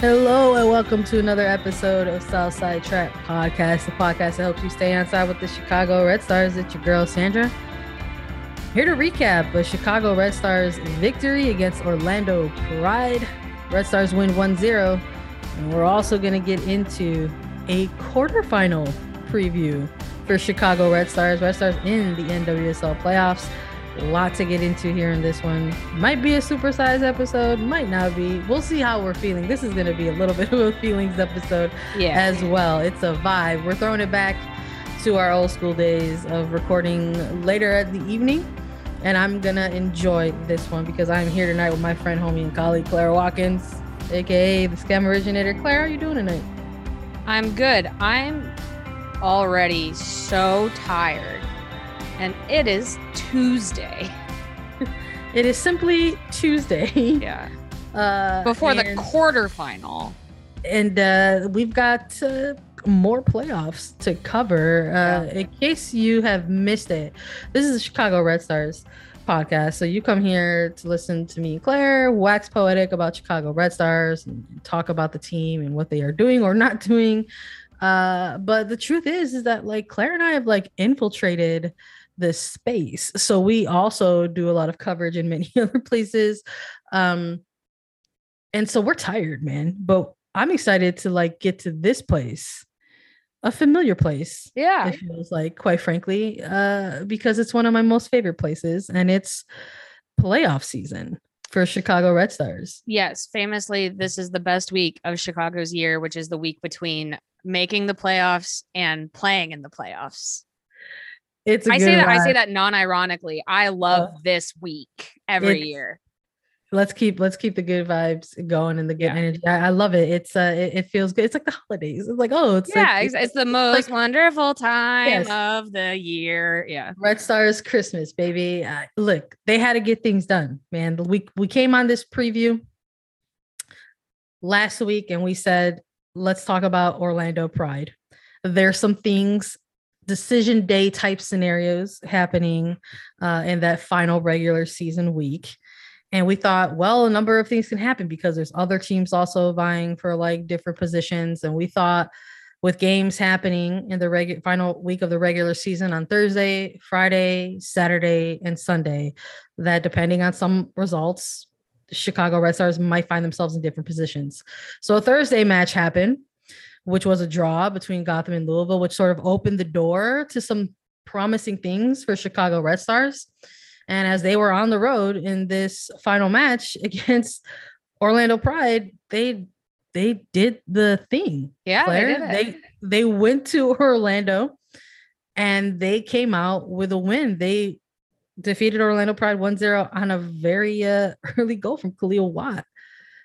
Hello and welcome to another episode of Southside Trap Podcast, the podcast that helps you stay on side with the Chicago Red Stars. It's your girl Sandra. Here to recap the Chicago Red Stars victory against Orlando Pride. Red Stars win 1-0. And we're also going to get into a quarterfinal preview for Chicago Red Stars. Red Stars in the NWSL playoffs. A lot to get into here in this one. Might be a supersized episode, might not be. We'll see how we're feeling. This is going to be a little bit of a feelings episode Yeah. as well. It's a vibe. We're throwing it back to our old school days of recording later at the evening. And I'm going to enjoy this one because I'm here tonight with my friend, homie, and colleague, Claire Watkins, aka the scam originator. Claire, how you doing tonight? I'm good. I'm already so tired. And it is Tuesday. It is simply Tuesday. Yeah. Uh, Before the and- quarterfinal. and uh, we've got uh, more playoffs to cover. Uh, In case you have missed it, this is the Chicago Red Stars podcast. So you come here to listen to me, and Claire, wax poetic about Chicago Red Stars and talk about the team and what they are doing or not doing. Uh, but the truth is, is that like Claire and I have like infiltrated this space. So we also do a lot of coverage in many other places. Um, and so we're tired, man. But I'm excited to like get to this place, a familiar place. Yeah. It feels like, quite frankly, uh, because it's one of my most favorite places, and it's playoff season for Chicago Red Stars. Yes. Famously, this is the best week of Chicago's year, which is the week between making the playoffs and playing in the playoffs. It's. I say that I say that non-ironically. I love this week every it's- year. Let's keep let's keep the good vibes going and the good Yeah. energy. I, I love it. It's uh, it, it feels good. It's like the holidays. It's like oh, it's yeah, like, it's, it's the most wonderful time Yes. of the year. Yeah. Red Stars Christmas, baby. Uh, look, they had to get things done, man. We we came on this preview last week and we said, let's talk about Orlando Pride. There's some things, decision day type scenarios happening uh, in that final regular season week. And we thought, well, a number of things can happen because there's other teams also vying for like different positions. And we thought with games happening in the regular final week of the regular season on Thursday, Friday, Saturday, and Sunday, that depending on some results, Chicago Red Stars might find themselves in different positions. So a Thursday match happened, which was a draw between Gotham and Louisville, which sort of opened the door to some promising things for Chicago Red Stars. And as they were on the road in this final match against Orlando Pride, they they did the thing. Yeah. Claire. They, did it. they they went to Orlando and they came out with a win. They defeated Orlando Pride 1-0 on a very uh, early goal from Kealia Watt.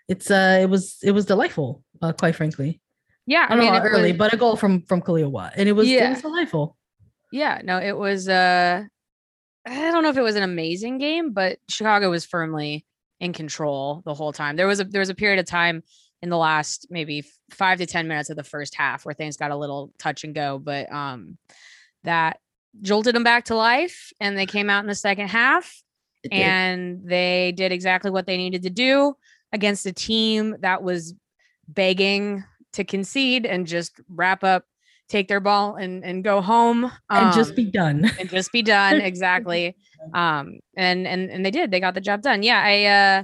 It's uh it was it was delightful, uh, quite frankly. Yeah. I don't know early, was- but a goal from from Kealia Watt. And it was it was delightful. yeah no it was uh i don't know if it was an amazing game but chicago was firmly in control the whole time there was a there was a period of time in the last maybe five to ten minutes of the first half where things got a little touch and go but um that jolted them back to life and they came out in the second half and they did exactly what they needed to do against a team that was begging to concede and just wrap up take their ball and and go home and just Um, be done. and just be done exactly um and and and they did they got the job done yeah i uh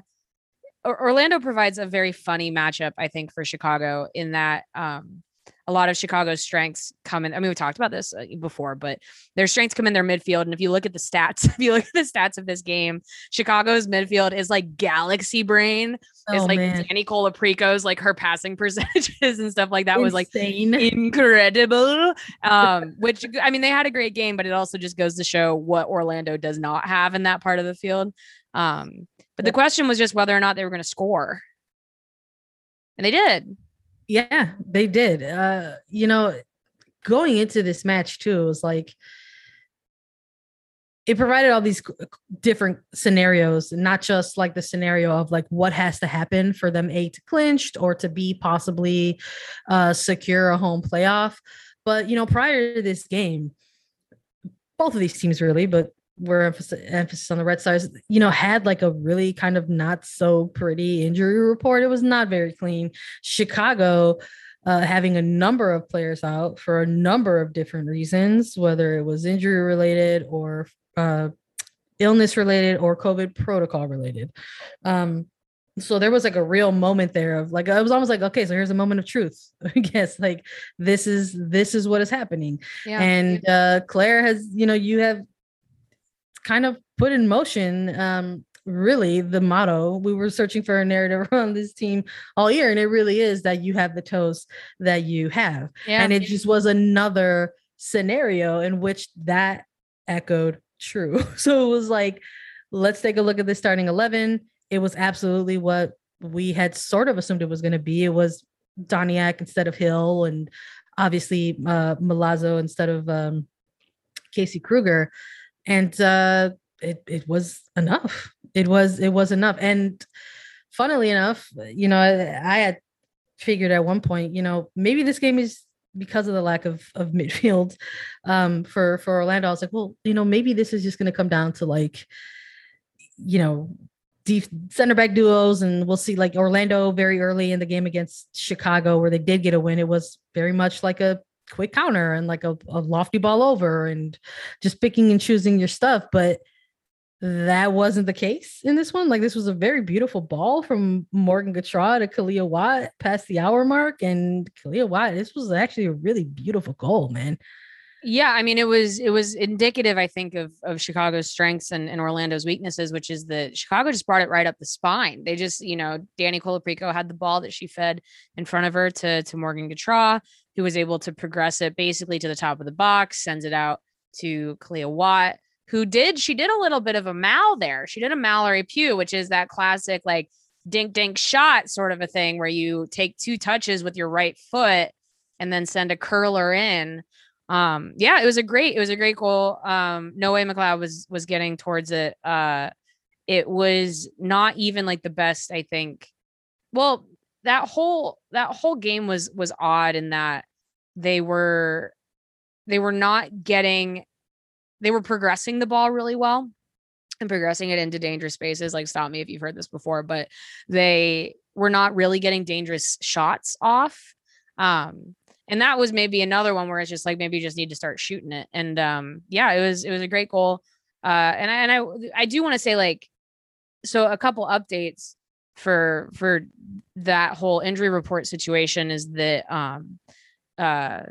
orlando provides a very funny matchup i think for chicago in that um a lot of Chicago's strengths come in. I mean, we talked about this uh, before, but their strengths come in their midfield. And if you look at the stats, if you look at the stats of this game, Chicago's midfield is like galaxy brain. It's Oh, like man. Danny Colaprico's, like her passing percentages and stuff like that was like insane. incredible. Um, which I mean, they had a great game, but it also just goes to show what Orlando does not have in that part of the field. Um, but the question was just whether or not they were going to score, and they did. Yeah, they did. Uh, you know, going into this match too, it was like it provided all these different scenarios, not just like the scenario of like what has to happen for them a to clinched or to be possibly uh secure a home playoff. But you know, prior to this game, both of these teams really, but where emphasis, emphasis on the Red Stars, you know, had like a really kind of not so pretty injury report. It was not very clean. Chicago, uh, having a number of players out for a number of different reasons, whether it was injury related or uh, illness related or COVID protocol related. Um, so there was like a real moment there of like I was almost like okay so here's a moment of truth i guess like this is this is what is happening yeah. and uh claire has you know you have kind of put in motion um really the motto. We were searching for a narrative around this team all year and it really is that you have the toes that you have. Yeah. and it just was another scenario in which that echoed true. So it was like let's take a look at the starting 11 it was absolutely what we had sort of assumed it was going to be. It was Doniak instead of Hill, and obviously uh, Milazzo instead of um, Casey Krueger, and uh, it it was enough. It was it was enough. And funnily enough, you know, I, had figured at one point, you know, maybe this game is because of the lack of of midfield um, for for Orlando. I was like, well, you know, maybe this is just going to come down to like, you know, deep center back duos, and we'll see like Orlando very early in the game against Chicago, where they did get a win. It was very much like a quick counter and like a, a lofty ball over and just picking and choosing your stuff. But that wasn't the case in this one. Like this was a very beautiful ball from Morgan Gautrat to Kealia Watt past the hour mark. And Kealia Watt, this was actually a really beautiful goal, man. Yeah, I mean, it was it was indicative, I think, of of Chicago's strengths and, and Orlando's weaknesses, which is that Chicago just brought it right up the spine. They just, you know, Danny Colaprico had the ball that she fed in front of her to to Morgan Gautrat, who was able to progress it basically to the top of the box, sends it out to Kealia Watt, who did she did a little bit of a mal there. She did a Mallory Pugh, which is that classic like dink dink shot sort of a thing where you take two touches with your right foot and then send a curler in. Um yeah it was a great it was a great goal. Um no way mcleod was was getting towards it. Uh it was not even like the best i think. Well that whole that whole game was was odd in that they were they were not getting they were progressing the ball really well and progressing it into dangerous spaces. Like stop me if you've heard this before but they were not really getting dangerous shots off. Um and that was maybe another one where it's just like maybe you just need to start shooting it. And um yeah it was it was a great goal. Uh and i and i i do want to say like so a couple updates for for that whole injury report situation is that um uh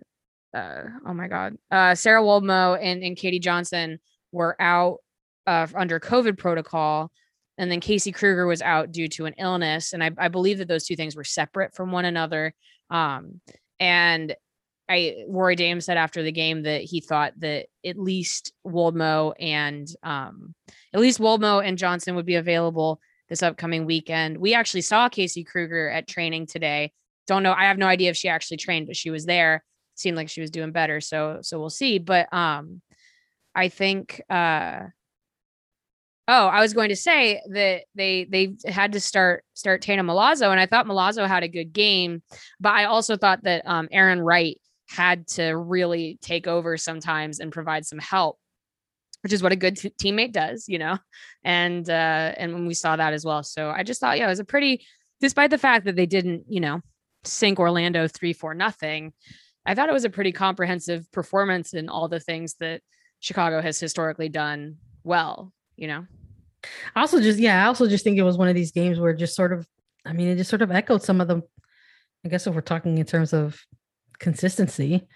uh oh my god uh sarah woldmoe and and katie johnson were out uh under covid protocol and then casey Krueger was out due to an illness and i, I believe that those two things were separate from one another. Um and I Rory Dames said after the game that he thought that at least Woldmoe and um, at least Woldmoe and Johnson would be available this upcoming weekend. We actually saw Casey Krueger at training today. Don't know. I have no idea if she actually trained, but she was there. Seemed like she was doing better. So so we'll see. But um, I think uh, Oh, I was going to say that they they had to start start Tana Milazzo, and I thought Milazzo had a good game, but I also thought that um, Arin Wright had to really take over sometimes and provide some help, which is what a good t- teammate does, you know. And uh, and when we saw that as well, so I just thought, yeah, it was a pretty, despite the fact that they didn't, you know, sink Orlando three four nothing. I thought it was a pretty comprehensive performance in all the things that Chicago has historically done well you know I also just yeah i also just think it was one of these games where just sort of i mean it just sort of echoed some of the i guess if we're talking in terms of consistency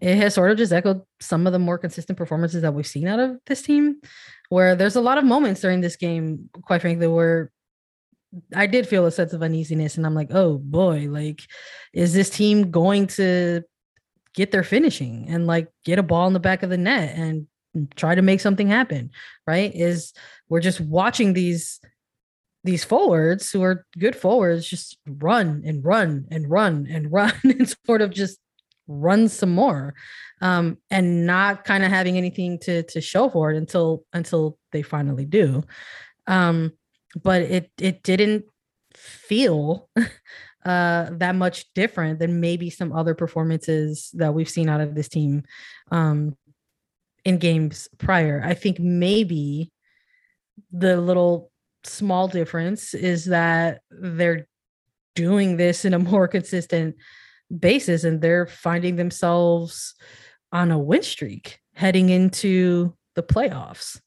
it has sort of just echoed some of the more consistent performances that we've seen out of this team where there's a lot of moments during this game quite frankly where i did feel a sense of uneasiness and i'm like oh boy like is this team going to get their finishing and like get a ball in the back of the net and try to make something happen? Right? Is we're just watching these these forwards who are good forwards just run and run and run and run and sort of just run some more um, and not kind of having anything to to show for it until until they finally do um, but it it didn't feel uh, that much different than maybe some other performances that we've seen out of this team um, in games prior. I think maybe the little small difference is that they're doing this in a more consistent basis and they're finding themselves on a win streak heading into the playoffs.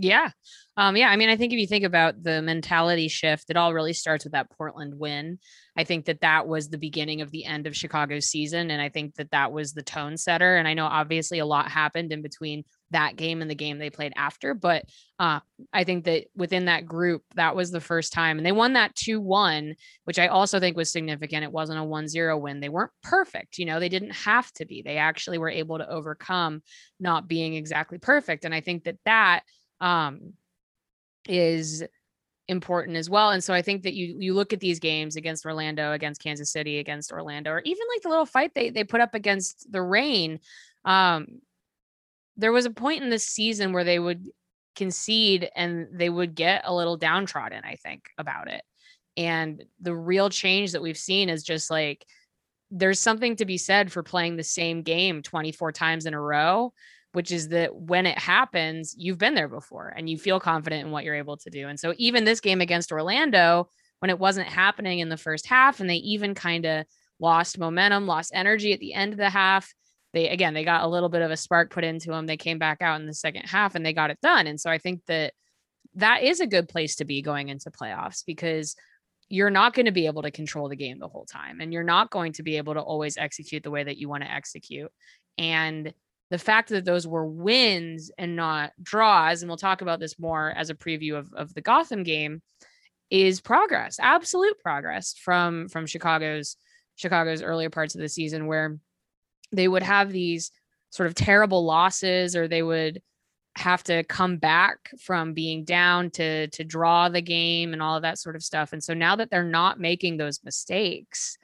Yeah. Um, yeah, I mean, I think if you think about the mentality shift, it all really starts with that Portland win. I think that that was the beginning of the end of Chicago's season. And I think that that was the tone setter. And I know obviously a lot happened in between that game and the game they played after. But uh, I think that within that group, that was the first time. And they won that 2 1, which I also think was significant. It wasn't a 1 0 win. They weren't perfect. You know, they didn't have to be. They actually were able to overcome not being exactly perfect. And I think that that um, is important as well. And so I think that you you look at these games against Orlando, against Kansas City, against Orlando, or even like the little fight they they put up against the Reign. Um, there was a point in this season where they would concede and they would get a little downtrodden, I think, about it. And the real change that we've seen is just like there's something to be said for playing the same game 24 times in a row which is that when it happens, you've been there before and you feel confident in what you're able to do. And so, even this game against Orlando, when it wasn't happening in the first half, and they even kind of lost momentum, lost energy at the end of the half, they again, they got a little bit of a spark put into them. They came back out in the second half and they got it done. And so, I think that that is a good place to be going into playoffs because you're not going to be able to control the game the whole time and you're not going to be able to always execute the way that you want to execute. And the fact that those were wins and not draws, and we'll talk about this more as a preview of, of the Gotham game, is progress, absolute progress from from Chicago's Chicago's earlier parts of the season where they would have these sort of terrible losses or they would have to come back from being down to to draw the game and all of that sort of stuff. And so now that they're not making those mistakes,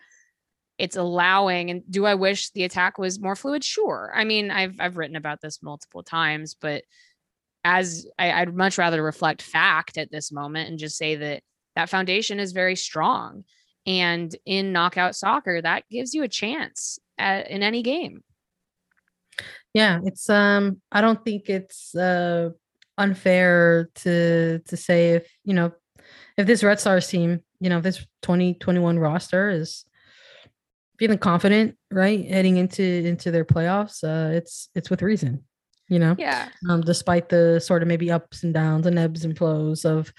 it's allowing and do i wish the attack was more fluid? Sure. I mean i've i've written about this multiple times but as I, would much rather reflect fact at this moment and just say that that foundation is very strong. And in knockout soccer that gives you a chance at, in any game. Yeah it's um i don't think it's uh unfair to to say if you know if this red stars team you know this 2021 roster is feeling confident, right, heading into into their playoffs, uh, it's it's with reason, you know. Yeah. Um, despite the sort of maybe ups and downs and ebbs and flows of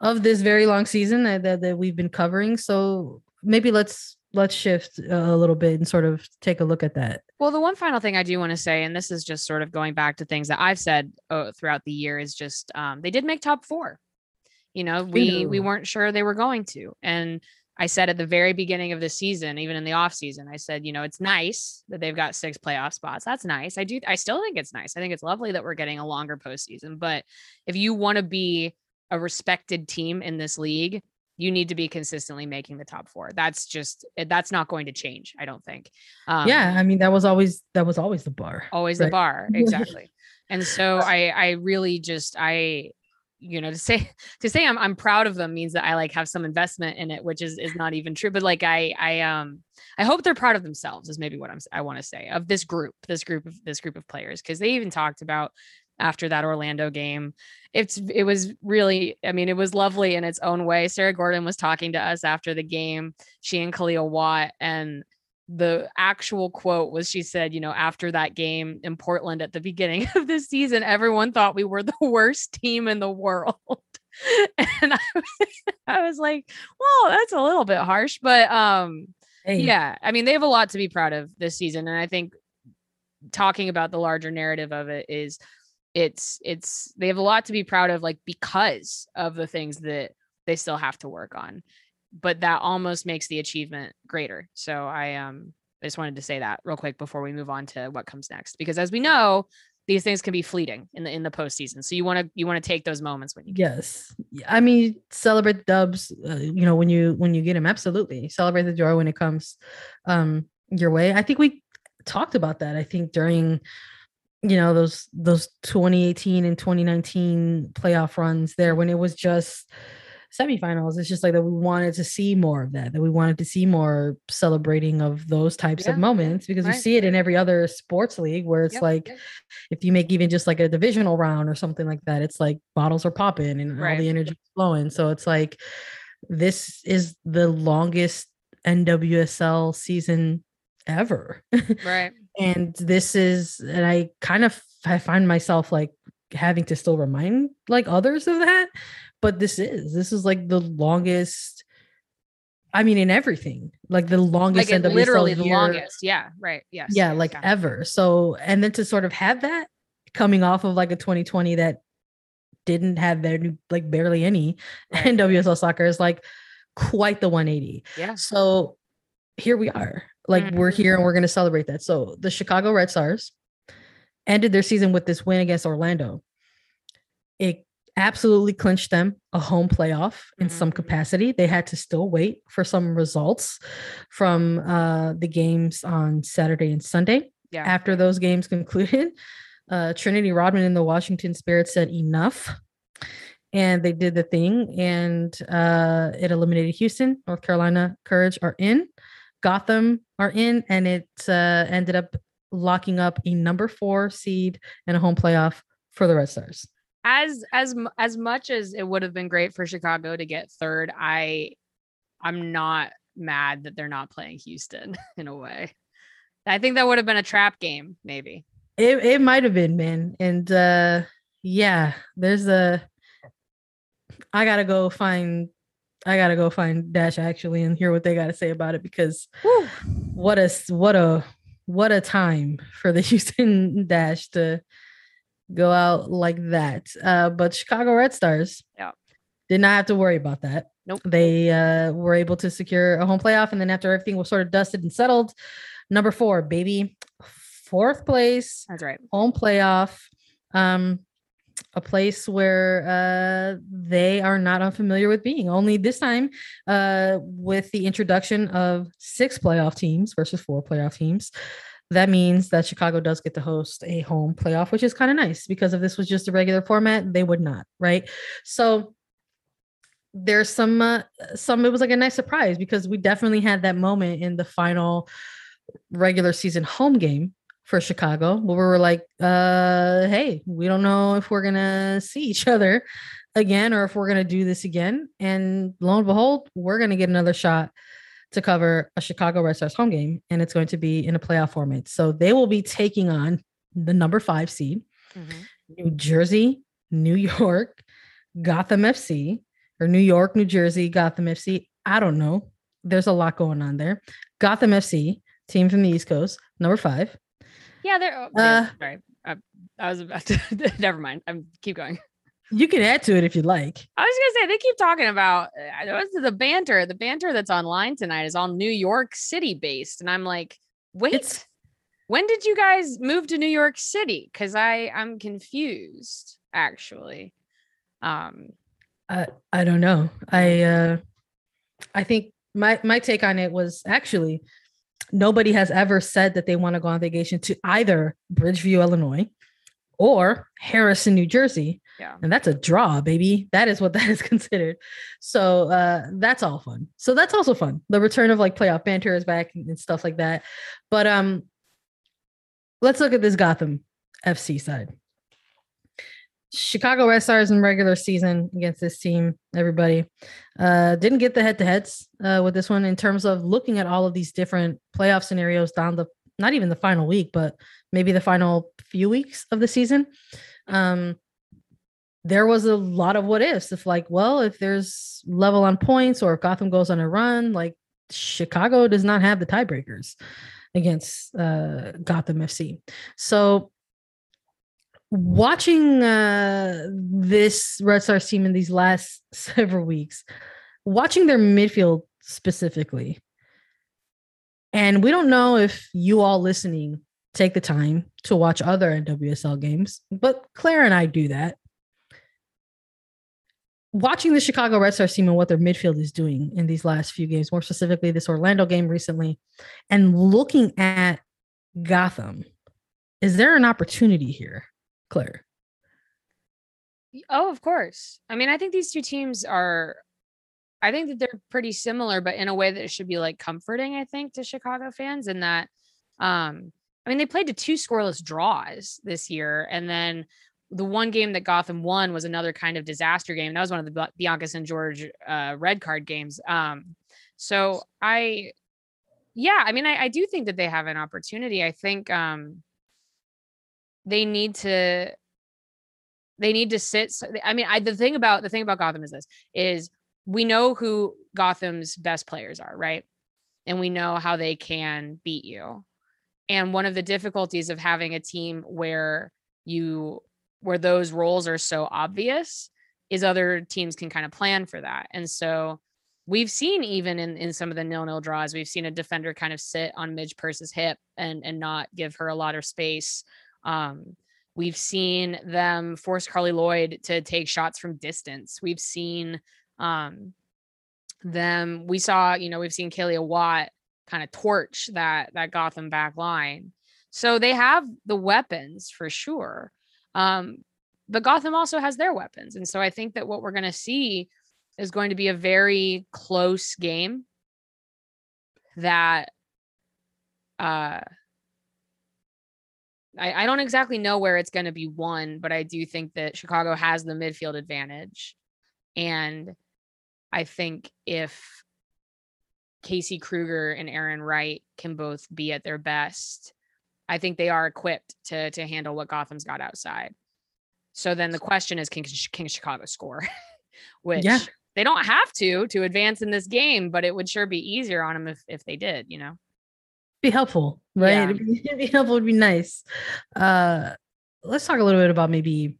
of this very long season that that, that we've been covering, so maybe let's let's shift a little bit and sort of take a look at that. Well, the one final thing I do want to say, and this is just sort of going back to things that I've said uh, throughout the year, is just um, they did make top four. You know, we we weren't sure they were going to, and I said at the very beginning of the season, even in the off season, I said, you know, it's nice that they've got six playoff spots. That's nice. I do. I still think it's nice. I think it's lovely that we're getting a longer postseason. But if you want to be a respected team in this league, you need to be consistently making the top four. That's just eh, that's not going to change. I don't think. Um, yeah, I mean that was always that was always the bar. Always right? the bar, exactly. and so I I really just I you know to say to say I'm I'm proud of them means that I like have some investment in it which is is not even true but like I I um I hope they're proud of themselves is maybe what I'm I want to say of this group this group of this group of players because they even talked about after that Orlando game it's it was really I mean it was lovely in its own way. Sarah Gordon was talking to us after the game she and Kealia Watt and the actual quote was she said, you know, after that game in Portland at the beginning of the season, everyone thought we were the worst team in the world. and I, I was like, well, that's a little bit harsh, but um hey. yeah, I mean, they have a lot to be proud of this season. And I think talking about the larger narrative of it is it's it's they have a lot to be proud of, like because of the things that they still have to work on but that almost makes the achievement greater. So I um I just wanted to say that real quick before we move on to what comes next, because as we know, these things can be fleeting in the in the postseason. So you want to you want to take those moments when you yes, I mean celebrate the dubs. Uh, you know when you when you get them, absolutely celebrate the joy when it comes um your way. I think we talked about that. I think during you know those those 2018 and 2019 playoff runs there when it was just semifinals. It's just like that we wanted to see more of that, that we wanted to see more celebrating of those types Yeah, of moments because right. you see it in every other sports league where it's Yep, like yep. if you make even just like a divisional round or something like that, it's like bottles are popping and all the energy is flowing. So it's like this is the longest NWSL season ever. right. and this is and i kind of i find myself like having to still remind like others of that but this is this is like the longest i mean in everything like the longest Like literally the year- longest. Yeah. Right. Yes. yeah yes, like yeah. ever so and then to sort of have that coming off of like a 2020 that didn't have their new like barely any Right. nwsl soccer is like quite the 180 Yeah. so here we are. Like we're Mhm. here and we're going to celebrate that. So the Chicago Red Stars ended their season with this win against Orlando. It absolutely clinched them a home playoff in some Mhm. capacity. They had to still wait for some results from uh, the games on Saturday and Sunday. Yeah. After those games concluded, uh, Trinity Rodman and the Washington Spirit said enough. And they did the thing, and uh, it eliminated Houston. North Carolina Courage are in. Gotham are in, and it uh, ended up locking up a number four seed and a home playoff for the Red Stars. As as as much as it would have been great for Chicago to get third, I I'm not mad that they're not playing Houston in a way. I think that would have been a trap game, maybe. It it might have been, man. And uh yeah, there's a I gotta go find I gotta go find Dash actually and hear what they gotta say about it because what a what a what a time for the Houston Dash to go out like that. Uh but Chicago Red Stars Yeah. did not have to worry about that. Nope. They uh were able to secure a home playoff and then after everything was sort of dusted and settled, number four, baby, fourth place That's right. home playoff um a place where uh they are not unfamiliar with being only this time uh with the introduction of six playoff teams versus four playoff teams that means that chicago does get to host a home playoff which is kind of nice because if this was just a regular format they would not right so there's some uh, some it was like a nice surprise because we definitely had that moment in the final regular season home game for Chicago where we were like, uh, hey, we don't know if we're gonna see each other again or if we're gonna do this again. And lo and behold, we're gonna get another shot to cover a Chicago Red Stars home game, and it's going to be in a playoff format. So they will be taking on the number five seed, Mhm. New Jersey, New York, Gotham FC, or New York, New Jersey, Gotham FC. I don't know. There's a lot going on there. Gotham FC, team from the East Coast, number five. Yeah, they're oh, Uh, sorry. I, I was about to never mind. I'm keep going. You can add to it if you like. I was gonna say they keep talking about uh, the banter. The banter that's online tonight is all New York City based, and I'm like, wait, It's- when did you guys move to New York City? Because I I'm confused actually. Um, I I don't know. I uh I think my my take on it was actually nobody has ever said that they want to go on vacation to either Bridgeview, Illinois or Harrison, New Jersey. Yeah. And that's a draw, baby. That is what that is considered. So uh that's all fun. So that's also fun. The return of like playoff banter is back and stuff like that. But um let's look at this Gotham FC side. Chicago Red Stars in regular season against this team, everybody. Uh, didn't get the head to heads uh, with this one in terms of looking at all of these different playoff scenarios down the not even the final week, but maybe the final few weeks of the season. Um, there was a lot of what ifs. If like, well, if there's level on points or if Gotham goes on a run, like Chicago does not have the tiebreakers against uh, Gotham FC. So watching uh, this Red Stars team in these last several weeks, watching their midfield specifically, and we don't know if you all listening take the time to watch other NWSL games, but Claire and I do that. Watching the Chicago Red Stars team and what their midfield is doing in these last few games, more specifically this Orlando game recently, and looking at Gotham, is there an opportunity here, Claire? Oh, of course. I mean, I think these two teams are I think that they're pretty similar, but in a way that should be like comforting, I think, to Chicago fans in that um I mean they played to two scoreless draws this year and then the one game that Gotham won was another kind of disaster game. That was one of the Bianca St. George uh, red card games. Um, so I, yeah, I mean, I, I, do think that they have an opportunity. I think um, they need to, they need to sit. I mean, I, the thing about the thing about Gotham is this: is we know who Gotham's best players are, right? And we know how they can beat you. And one of the difficulties of having a team where you where those roles are so obvious is other teams can kind of plan for that. And so we've seen even in, in some of the nil nil draws, we've seen a defender kind of sit on Midge Purce's hip and and not give her a lot of space. Um, we've seen them force Carli Lloyd to take shots from distance. We've seen um, them. We saw, you know, we've seen Kealia Watt kind of torch that that Gotham back line. So they have the weapons for sure. Um, but Gotham also has their weapons. And so I think that what we're going to see is going to be a very close game that uh I, I don't exactly know where it's going to be won, but I do think that Chicago has the midfield advantage. And I think if Casey Krueger and Arin Wright can both be at their best, I think they are equipped to to handle what Gotham's got outside. So then the question is, can King Chicago score? Which yeah. they don't have to to advance in this game, but it would sure be easier on them if if they did. You know, be helpful, right? Yeah. It'd, be, it'd be helpful. Would be nice. Uh, let's talk a little bit about maybe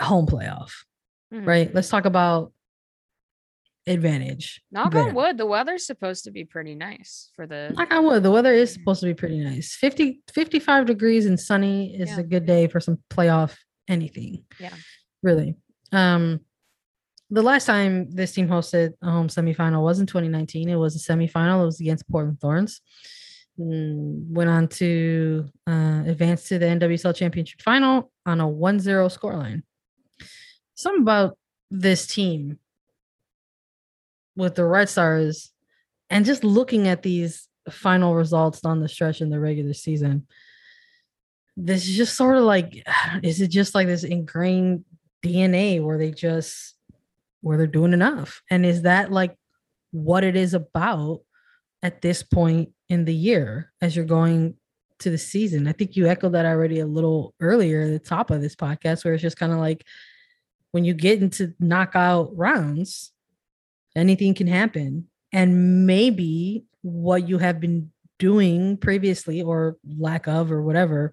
home playoff, mm-hmm. right? Let's talk about advantage. Knock there. on wood, the weather's supposed to be pretty nice for the knock on wood. The weather is supposed to be pretty nice. 50, 55 degrees and sunny is yeah. a good day for some playoff anything. Yeah. Really. Um the last time this team hosted a home semifinal was in 2019. It was a semifinal. It was against Portland Thorns. Mm, went on to uh, advance to the NWSL Championship final on a 1-0 scoreline. Something about this team with the Red Stars and just looking at these final results on the stretch in the regular season, this is just sort of like, is it just like this ingrained DNA where they just, where they're doing enough? And is that like what it is about at this point in the year as you're going to the season? I think you echoed that already a little earlier at the top of this podcast, where it's just kind of like when you get into knockout rounds, anything can happen. And maybe what you have been doing previously or lack of or whatever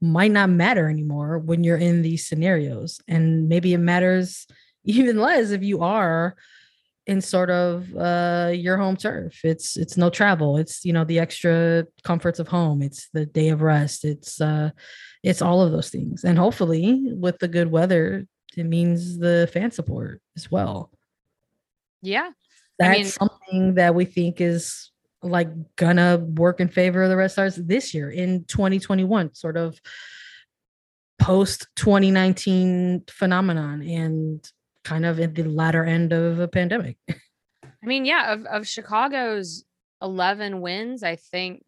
might not matter anymore when you're in these scenarios. And maybe it matters even less if you are in sort of uh your home turf. It's it's no travel. It's you know the extra comforts of home. It's the day of rest. It's uh it's all of those things. And hopefully with the good weather it means the fan support as well yeah. That's I mean, something that we think is like gonna work in favor of the Red Stars this year in 2021, sort of post 2019 phenomenon and kind of at the latter end of a pandemic. I mean, yeah, of, of Chicago's 11 wins, I think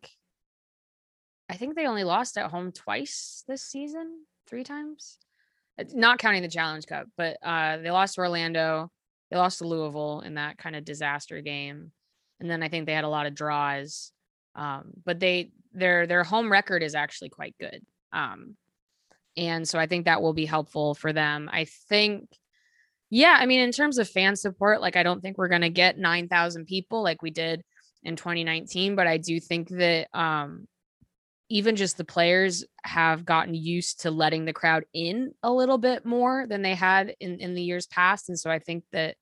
I think they only lost at home twice this season, three times. Not counting the Challenge Cup, but uh they lost to Orlando, they lost to Louisville in that kind of disaster game. And then I think they had a lot of draws. Um, but they their their home record is actually quite good. Um, and so I think that will be helpful for them. I think yeah, I mean in terms of fan support, like I don't think we're going to get 9,000 people like we did in 2019, but I do think that um even just the players have gotten used to letting the crowd in a little bit more than they had in, in the years past. And so I think that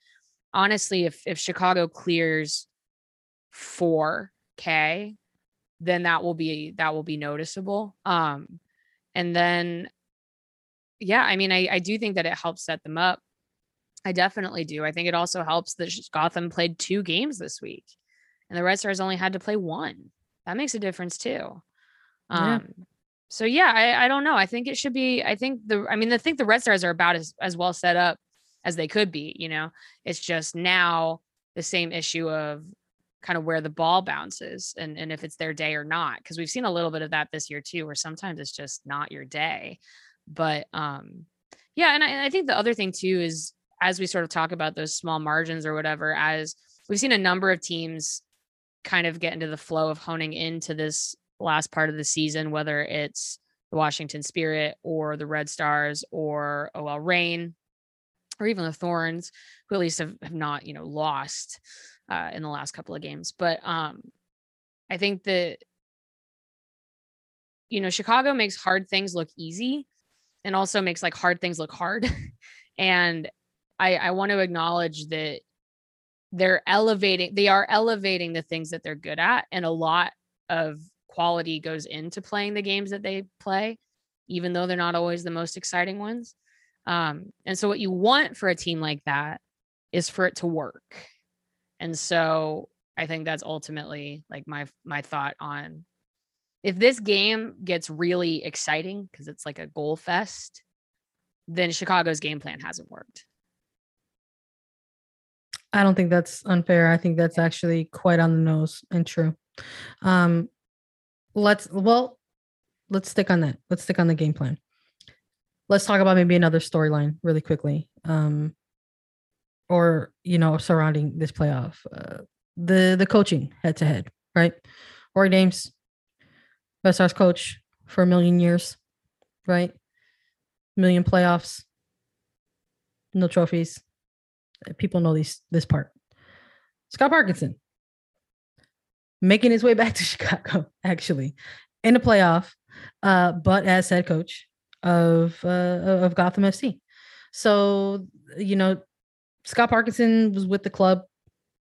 honestly, if if Chicago clears 4K, then that will be that will be noticeable. Um, and then yeah, I mean, I, I do think that it helps set them up. I definitely do. I think it also helps that Gotham played two games this week and the Red Stars only had to play one. That makes a difference too. Um, so yeah, I, I don't know. I think it should be, I think the, I mean, I think the Red Stars are about as, as well set up as they could be, you know. It's just now the same issue of kind of where the ball bounces and, and if it's their day or not. Cause we've seen a little bit of that this year too, where sometimes it's just not your day. But um, yeah, and I, and I think the other thing too is as we sort of talk about those small margins or whatever, as we've seen a number of teams kind of get into the flow of honing into this last part of the season, whether it's the Washington Spirit or the Red Stars or OL Reign or even the Thorns, who at least have, have not, you know, lost uh, in the last couple of games. But um, I think that you know Chicago makes hard things look easy, and also makes like hard things look hard. and I I want to acknowledge that they're elevating they are elevating the things that they're good at and a lot of quality goes into playing the games that they play even though they're not always the most exciting ones um, and so what you want for a team like that is for it to work and so I think that's ultimately like my my thought on if this game gets really exciting because it's like a goal fest, then Chicago's game plan hasn't worked. I don't think that's unfair. I think that's actually quite on the nose and true. Um let's well, let's stick on that. Let's stick on the game plan. Let's talk about maybe another storyline really quickly. Um or you know surrounding this playoff uh, the the coaching head to head right Rory Dames best stars coach for a million years right million playoffs no trophies people know these this part Scott Parkinson making his way back to Chicago actually in the playoff uh but as head coach of uh of Gotham FC so you know Scott Parkinson was with the club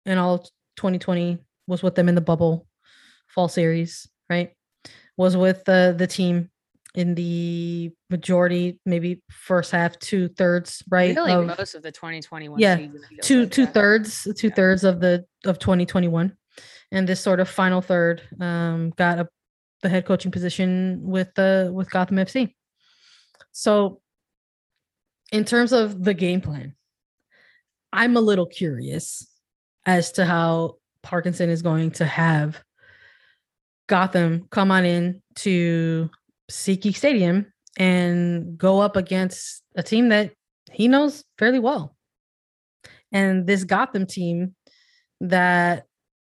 in all 2020, was with them in the bubble fall series, right? Was with the the team in the majority, maybe first half, two thirds, right? Really, of, most of the 2021 yeah, Two, two thirds, two yeah. thirds of the of 2021, and this sort of final third um, got a the head coaching position with the with Gotham FC. So, in terms of the game plan, I'm a little curious as to how Parkinson is going to have Gotham come on in to SeatGeek Stadium and go up against a team that he knows fairly well. And this Gotham team that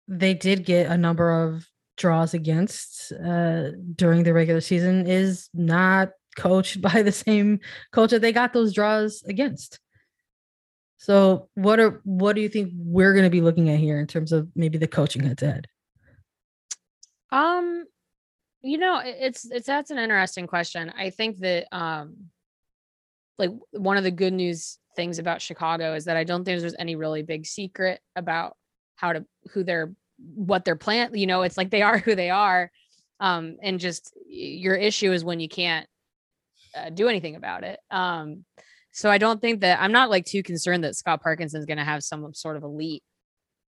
they did get a number of draws against uh, during the regular season is not coached by the same coach that they got those draws against. So what are what do you think we're going to be looking at here in terms of maybe the coaching head to head? Um, you know, it's it's that's an interesting question. I think that um, like one of the good news things about Chicago is that I don't think there's any really big secret about how to who they're what their plan. You know, it's like they are who they are, um, and just your issue is when you can't uh, do anything about it. Um, so I don't think that I'm not like too concerned that Scott Parkinson is going to have some sort of elite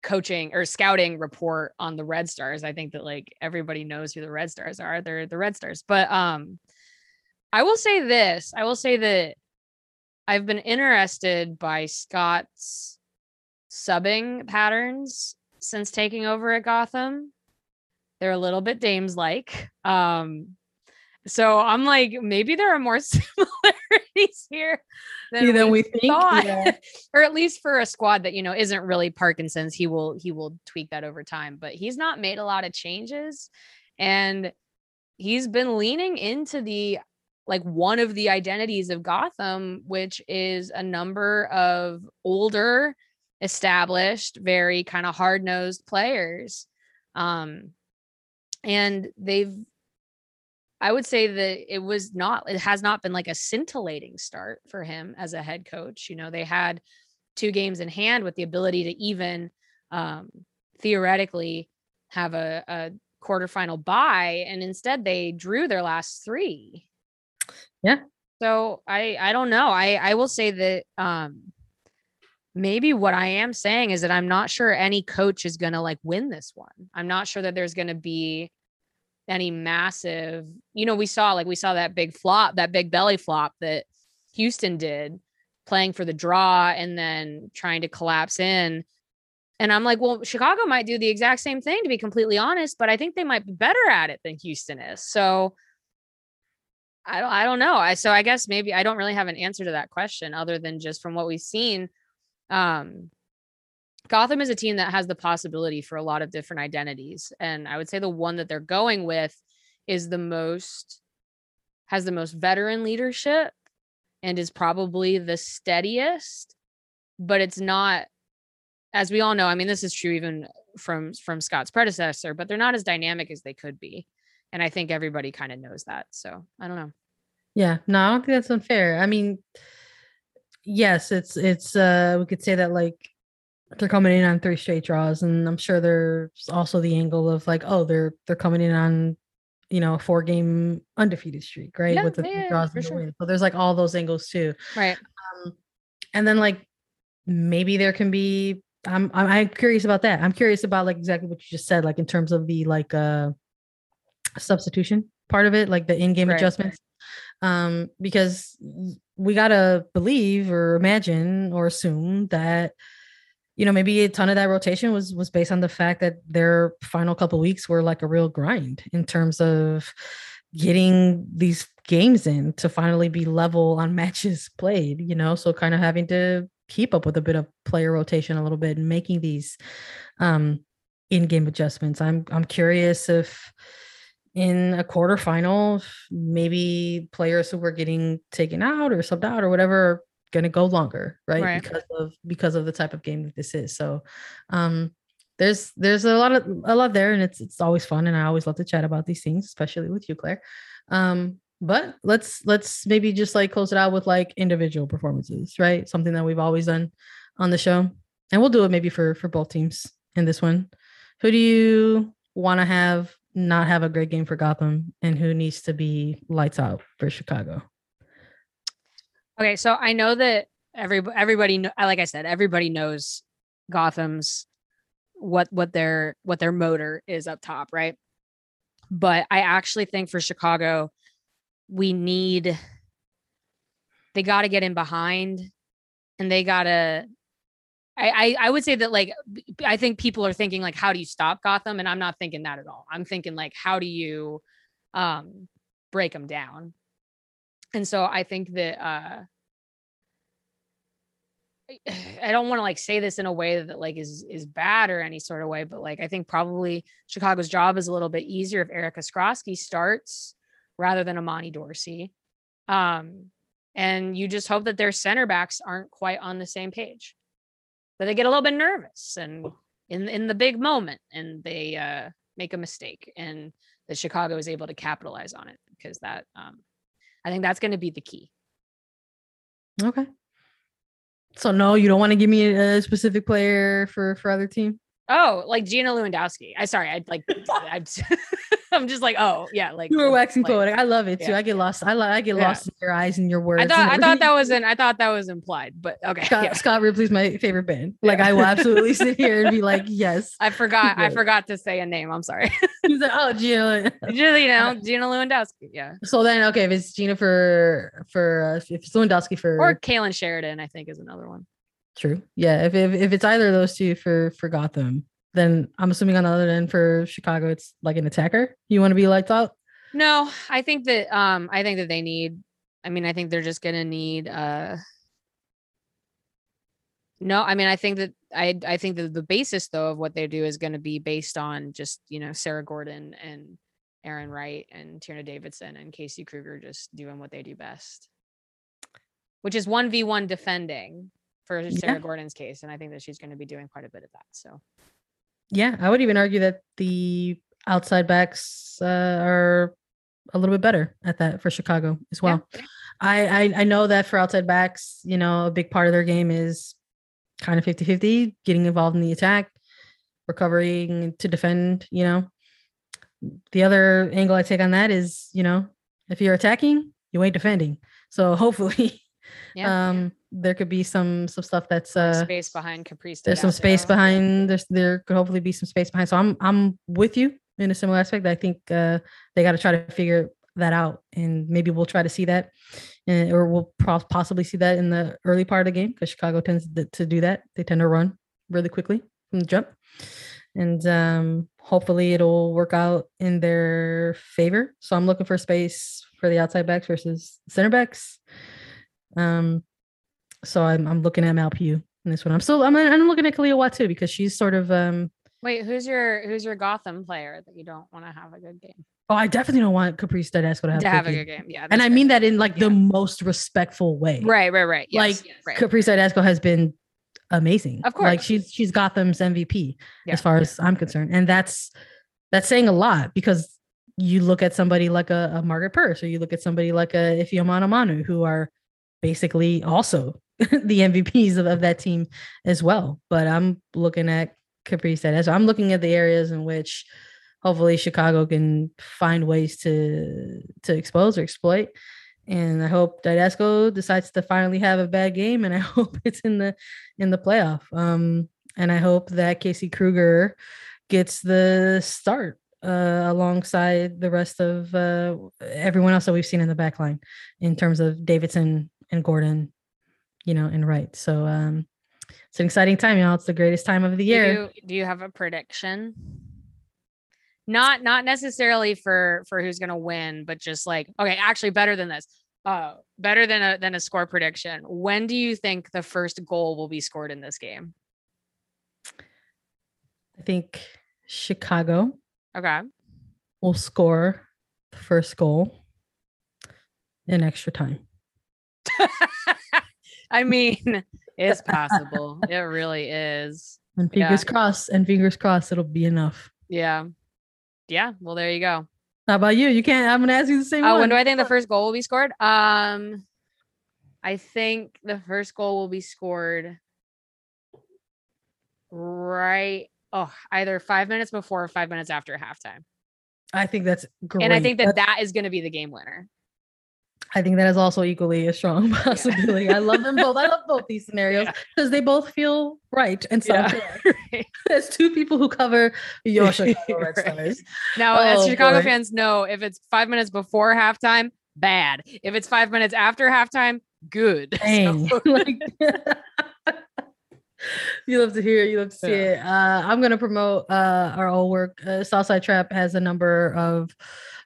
coaching or scouting report on the Red Stars. I think that like everybody knows who the Red Stars are. They're the Red Stars. But um I will say this. I will say that I've been interested by Scott's subbing patterns since taking over at Gotham. They're a little bit Dames like. Um so I'm like, maybe there are more similarities here than, than we, we think, yeah. or at least for a squad that you know isn't really Parkinson's. He will he will tweak that over time, but he's not made a lot of changes, and he's been leaning into the like one of the identities of Gotham, which is a number of older, established, very kind of hard nosed players. Um, and they've I would say that it was not, it has not been like a scintillating start for him as a head coach. You know, they had two games in hand with the ability to even um, theoretically have a, a quarterfinal bye, and instead they drew their last three. Yeah. So I I don't know. I I will say that um maybe what I am saying is that I'm not sure any coach is going to like win this one. I'm not sure that there's going to be any massive, you know, we saw like we saw that big flop, that big belly flop that Houston did playing for the draw and then trying to collapse in. And I'm like, well, Chicago might do the exact same thing to be completely honest, but I think they might be better at it than Houston is. So I don't I don't know. I so I guess maybe I don't really have an answer to that question other than just from what we've seen. Um Gotham is a team that has the possibility for a lot of different identities. And I would say the one that they're going with is the most has the most veteran leadership and is probably the steadiest, but it's not as we all know, I mean this is true even from from Scott's predecessor, but they're not as dynamic as they could be. And I think everybody kind of knows that. So, I don't know. Yeah, no, I don't think that's unfair. I mean, yes, it's it's uh we could say that like they're coming in on three straight draws, and I'm sure there's also the angle of like, oh, they're they're coming in on you know a four game undefeated streak, right? Yeah, With the yeah, draws and the sure. win. So there's like all those angles too. Right. Um, and then like maybe there can be. I'm I'm I'm curious about that. I'm curious about like exactly what you just said, like in terms of the like uh substitution part of it, like the in-game Right. adjustments. Um, because we gotta believe or imagine or assume that you know maybe a ton of that rotation was was based on the fact that their final couple weeks were like a real grind in terms of getting these games in to finally be level on matches played you know? So kind of having to keep up with a bit of player rotation a little bit and making these um in-game adjustments. I'm i'm curious if in a quarterfinal maybe players who were getting taken out or subbed out or whatever are going to go longer right? Right. because of because of the type of game that this is. So um there's there's a lot of a lot there and it's it's always fun and i always love to chat about these things especially with you claire. Um but let's let's maybe just like close it out with like individual performances right? Something that we've always done on the show. And we'll do it maybe for for both teams in this one. Who do you want to have not have a great game for gotham and who needs to be lights out for chicago Okay, so I know that every everybody like I said, everybody knows Gotham's what what their what their motor is up top, right? But I actually think for Chicago, we need they got to get in behind, and they got to. I, I would say that like I think people are thinking like how do you stop Gotham, and I'm not thinking that at all. I'm thinking like how do you um break them down and so I think that uh I- I don't want to like say this in a way that like is is bad or any sort of way, but like I think probably Chicago's job is a little bit easier if Erica Skroski starts rather than Imani Dorsey. Um, and you just hope that their center backs aren't quite on the same page. That they get a little bit nervous and in in the big moment and they uh make a mistake and that Chicago is able to capitalize on it because that um I think that's going to be the key. okay so no you don't want to give me a specific player for for other team Oh, like Gina Lewandowski. I sorry, I like I'm, I'm just like, oh yeah, like you were waxing like- poetic i love it too yeah, i get lost i, I get Yeah. lost in your eyes and your words I thought I thought that was an I thought that was implied, but okay. Scott, yeah. Scott Ripley's my favorite band. Like I will absolutely sit here and be like, yes. I forgot I forgot to say a name. I'm sorry. He's like, oh, Gina. Just, you know, Gina Lewandowski. Yeah. So then, okay, if it's Gina for for uh, if it's Lewandowski for Or Kailen Sheridan, I think is another one. True, yeah. If, if if it's either of those two for for Gotham, then I'm assuming on the other end for Chicago, it's like an attacker. You want to be lights out. No, I think that um I think that they need I mean, I think they're just gonna need uh no, I mean I think that I I think that the basis though of what they do is gonna be based on just, you know, Sarah Gordon and Arin Wright and Tierna Davidson and Casey Krueger just doing what they do best. Which is one v one defending for Sarah Yeah. Gordon's case. And I think that she's gonna be doing quite a bit of that. So Yeah, I would even argue that the outside backs uh, are a little bit better at that for Chicago as well. yeah. I, I I know that for outside backs, you know, a big part of their game is kind of 50-50, getting involved in the attack, recovering to defend, you know. The other angle I take on that is, you know, if you're attacking, you ain't defending. So hopefully Yeah. um there could be some some stuff that's uh space behind Caprice. there's some space behind there's there could hopefully be some space behind so i'm i'm with you in a similar aspect i think uh they got to try to figure that out, and maybe we'll try to see that, and, or we'll possibly see that in the early part of the game because Chicago tends to, to do that. They tend to run really quickly from the jump, and um, hopefully it'll work out in their favor. So I'm looking for space for the outside backs versus center backs. Um, so I'm I'm looking at Mal Pugh in this one. I'm still I'm I'm looking at Kealia Watt too because she's sort of um Wait, who's your who's your Gotham player that you don't want to have a good game? Oh, I definitely don't want Caprice Dydasco to have, to have a good game. Yeah, and I mean that in like yeah. the most respectful way. Right, right, right. Yes, like yes, right. Caprice Dydasco has been amazing. Of course, like she's she's Gotham's MVP yeah. as far as I'm concerned, and that's that's saying a lot because you look at somebody like a, a Margaret Purce or you look at somebody like a Ifeoma Manu who are basically also the MVPs of, of that team as well. But I'm looking at Capri Caprice So I'm looking at the areas in which hopefully Chicago can find ways to to expose or exploit. And I hope Dydasco decides to finally have a bad game, and I hope it's in the in the playoff. Um, and I hope that Casey Krueger gets the start uh, alongside the rest of uh, everyone else that we've seen in the back line in terms of Davidson and Gordon, you know, and Wright. So um, it's an exciting time, y'all. It's the greatest time of the year. Do you, do you have a prediction? Not not necessarily for for who's gonna win, but just like okay, actually better than this. Uh better than a than a score prediction. When do you think the first goal will be scored in this game? I think Chicago. Okay. Will score the first goal in extra time. I mean, it's possible. it really is. And fingers yeah. crossed, and fingers crossed, it'll be enough. Yeah. Yeah. Well, there you go. How about you? You can't. I'm gonna ask you the same. Oh, one. when do I think the first goal will be scored? Um, I think the first goal will be scored right. Oh, either five minutes before or five minutes after halftime. I think that's great. And I think that that's- that is going to be the game winner. I think that is also equally a strong possibility. Yeah. I love them both. I love both these scenarios because yeah. they both feel right and so yeah. As two people who cover your Chicago Red Stars. Now, oh, as Chicago boy. fans know, if it's five minutes before halftime, bad. If it's five minutes after halftime, good. Dang. So- like, you love to hear it. You love to see it. Uh, I'm gonna promote uh, our old work. Uh, Southside Trap has a number of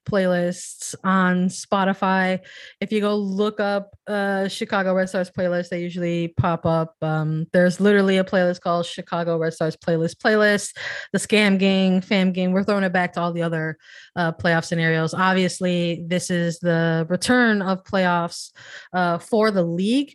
playlists on Spotify. If you go look up uh, Chicago Red Stars playlist, they usually pop up. Um, there's literally a playlist called Chicago Red Stars playlist playlist, the Scam Gang, Fam Gang. We're throwing it back to all the other uh, playoff scenarios. Obviously, this is the return of playoffs uh, for the league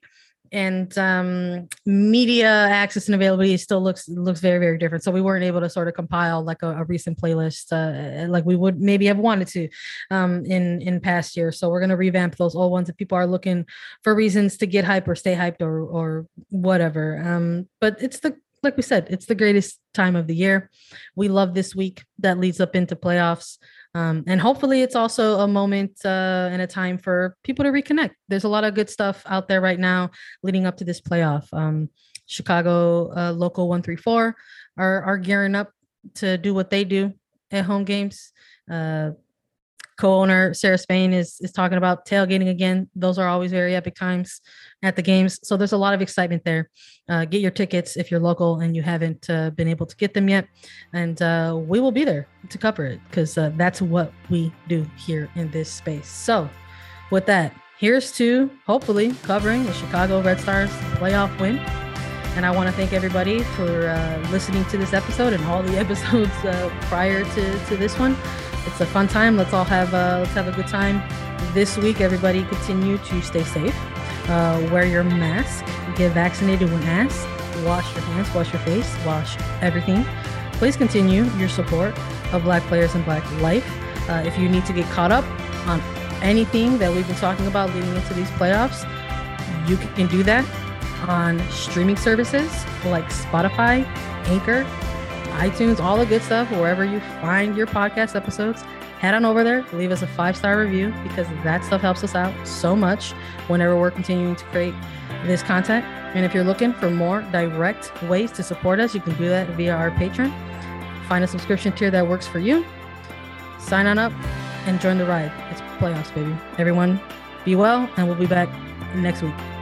and um, media access and availability still looks looks very very different. So we weren't able to sort of compile like a, a recent playlist uh, like we would maybe have wanted to um, in in past years. So we're gonna revamp those old ones if people are looking for reasons to get hype or stay hyped or or whatever. Um, but it's the like we said, it's the greatest time of the year. We love this week that leads up into playoffs. Um, and hopefully, it's also a moment uh, and a time for people to reconnect. There's a lot of good stuff out there right now leading up to this playoff. Um, Chicago uh, Local 134 are, are gearing up to do what they do at home games. Uh, co-owner Sarah Spain is is talking about tailgating again. Those are always very epic times at the games. So there's a lot of excitement there. Uh, get your tickets if you're local and you haven't uh, been able to get them yet, and uh, we will be there to cover it because uh, that's what we do here in this space. So with that, here's to hopefully covering the Chicago Red Stars playoff win. And I want to thank everybody for uh, listening to this episode and all the episodes uh, prior to, to this one it's a fun time. Let's all have uh, let's have a good time this week. Everybody, continue to stay safe. Uh, wear your mask. Get vaccinated when asked. Wash your hands. Wash your face. Wash everything. Please continue your support of Black players and Black life. Uh, if you need to get caught up on anything that we've been talking about leading into these playoffs, you can do that on streaming services like Spotify, Anchor, iTunes, all the good stuff, wherever you find your podcast episodes. Head on over there, leave us a five star review because that stuff helps us out so much whenever we're continuing to create this content. And if you're looking for more direct ways to support us, you can do that via our Patreon. Find a subscription tier that works for you. Sign on up and join the ride. It's playoffs, baby. Everyone, be well, and we'll be back next week.